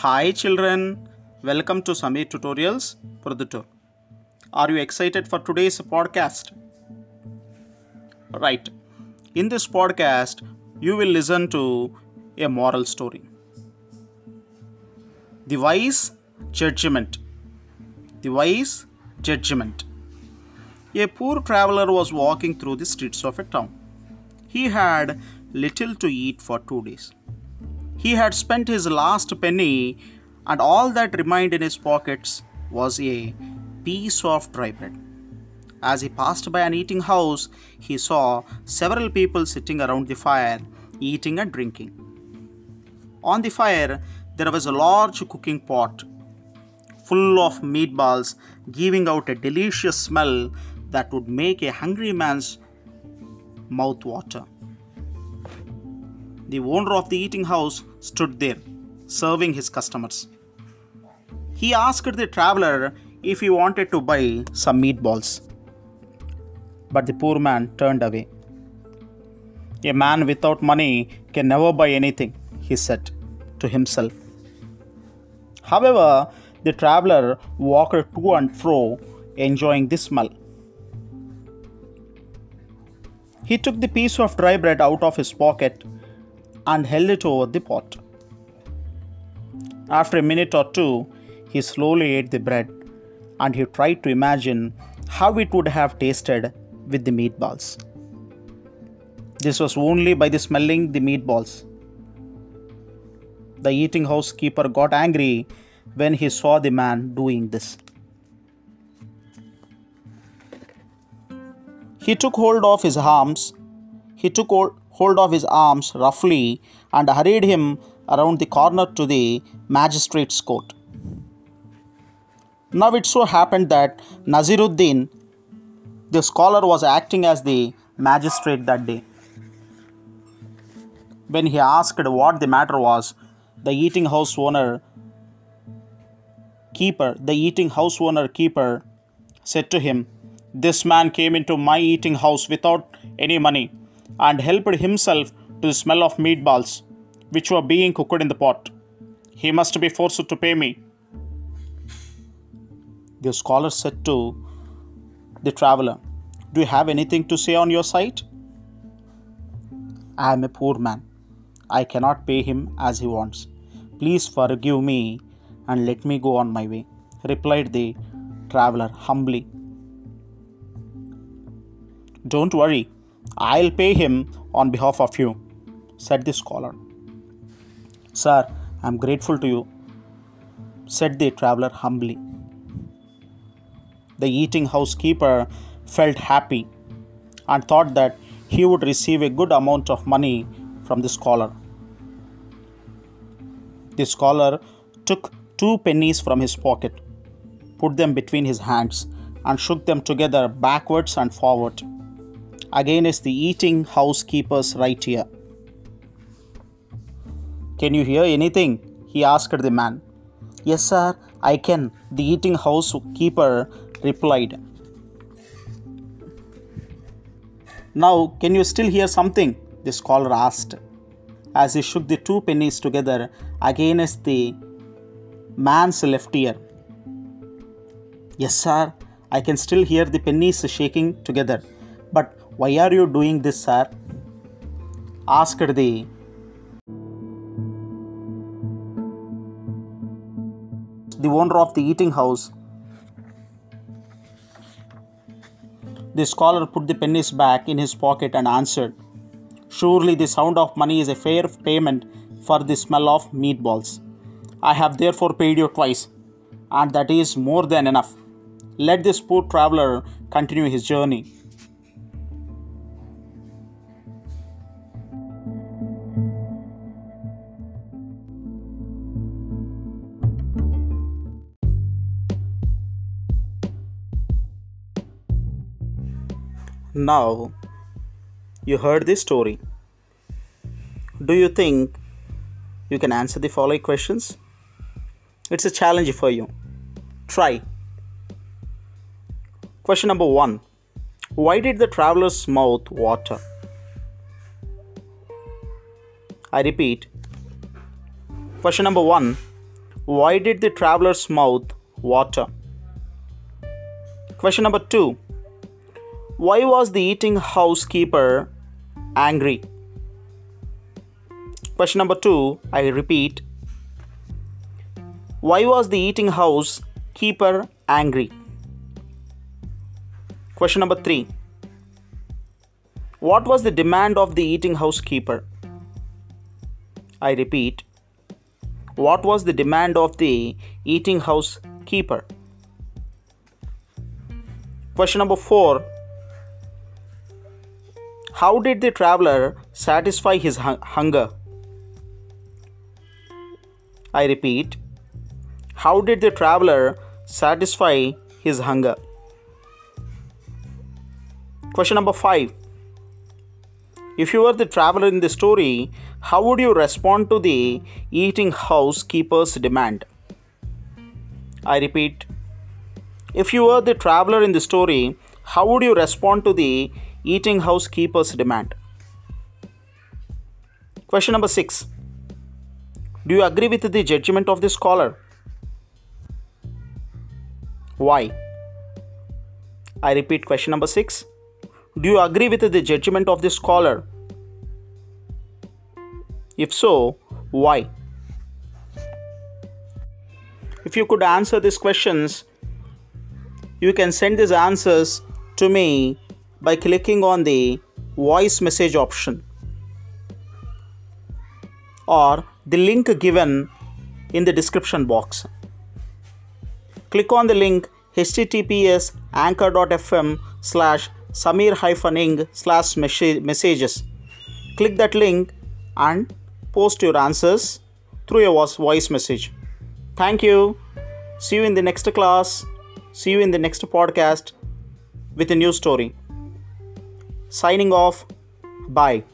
Hi children, welcome to Sameer Tutorials Produtor. Are you excited for today's podcast? Right. In this podcast, you will listen to a moral story. The wise judgment. The wise judgment. A poor traveler was walking through the streets of a town. He had little to eat for two days. He had spent his last penny, and all that remained in his pockets was a piece of dry bread. As he passed by an eating house, he saw several people sitting around the fire, eating and drinking. On the fire, there was a large cooking pot full of meatballs, giving out a delicious smell that would make a hungry man's mouth water. The owner of the eating house stood there, serving his customers. He asked the traveler if he wanted to buy some meatballs. But the poor man turned away. A man without money can never buy anything, he said to himself. However, the traveler walked to and fro, enjoying the smell. He took the piece of dry bread out of his pocket and held it over the pot. After a minute or two, he slowly ate the bread and he tried to imagine how it would have tasted with the meatballs. This was only by the smelling the meatballs. The eating house keeper got angry when he saw the man doing this. He took hold of his arms. He took hold of his arms roughly and hurried him around the corner to the magistrate's court. Now it so happened that Nasiruddin, the scholar, was acting as the magistrate that day. When he asked what the matter was, the eating house owner keeper, the eating house owner keeper, said to him, This man came into my eating house without any money and helped himself to the smell of meatballs which were being cooked in the pot. He must be forced to pay me. The scholar said to the traveler, Do you have anything to say on your side? I am a poor man. I cannot pay him as he wants. Please forgive me and let me go on my way, replied the traveler humbly. Don't worry, I'll pay him on behalf of you, said the scholar. Sir, I'm grateful to you, said the traveler humbly. The eating house keeper felt happy and thought that he would receive a good amount of money from the scholar. The scholar took two pennies from his pocket, put them between his hands, and shook them together backwards and forward. Again is the eating housekeepers right ear. Can you hear anything? he asked the man. Yes, sir, I can, the eating housekeeper replied. Now, can you still hear something? the scholar asked as he shook the two pennies together against the man's left ear. Yes, sir, I can still hear the pennies shaking together. But why are you doing this, sir? asked the the owner of the eating house. The scholar put the pennies back in his pocket and answered, Surely the sound of money is a fair payment for the smell of meatballs. I have therefore paid you twice, and that is more than enough. Let this poor traveler continue his journey. Now, you heard this story. Do you think you can answer the following questions? It's a challenge for you. Try. Question number one Why did the traveler's mouth water? I repeat. Question number one Why did the traveler's mouth water? Question number two Why was the eating house keeper angry? Question number two, I repeat. Why was the eating house keeper angry? Question number three. What was the demand of the eating house keeper? I repeat. What was the demand of the eating house keeper? Question number four How did the traveler satisfy his hunger? I repeat, how did the traveler satisfy his hunger? Question number five If you were the traveler in the story, how would you respond to the eating house keeper's demand? I repeat, if you were the traveler in the story, how would you respond to the eating housekeepers demand? Question number 6. Do you agree with the judgment of the scholar? Why? I repeat question number 6. Do you agree with the judgment of the scholar? If so, why? If you could answer these questions, you can send these answers to me by clicking on the voice message option or the link given in the description box. Click on the link https anchor.fm slash sameer eng slash messages. Click that link and post your answers through your voice message. Thank you. See you in the next class. See you in the next podcast with a new story. Signing off. Bye.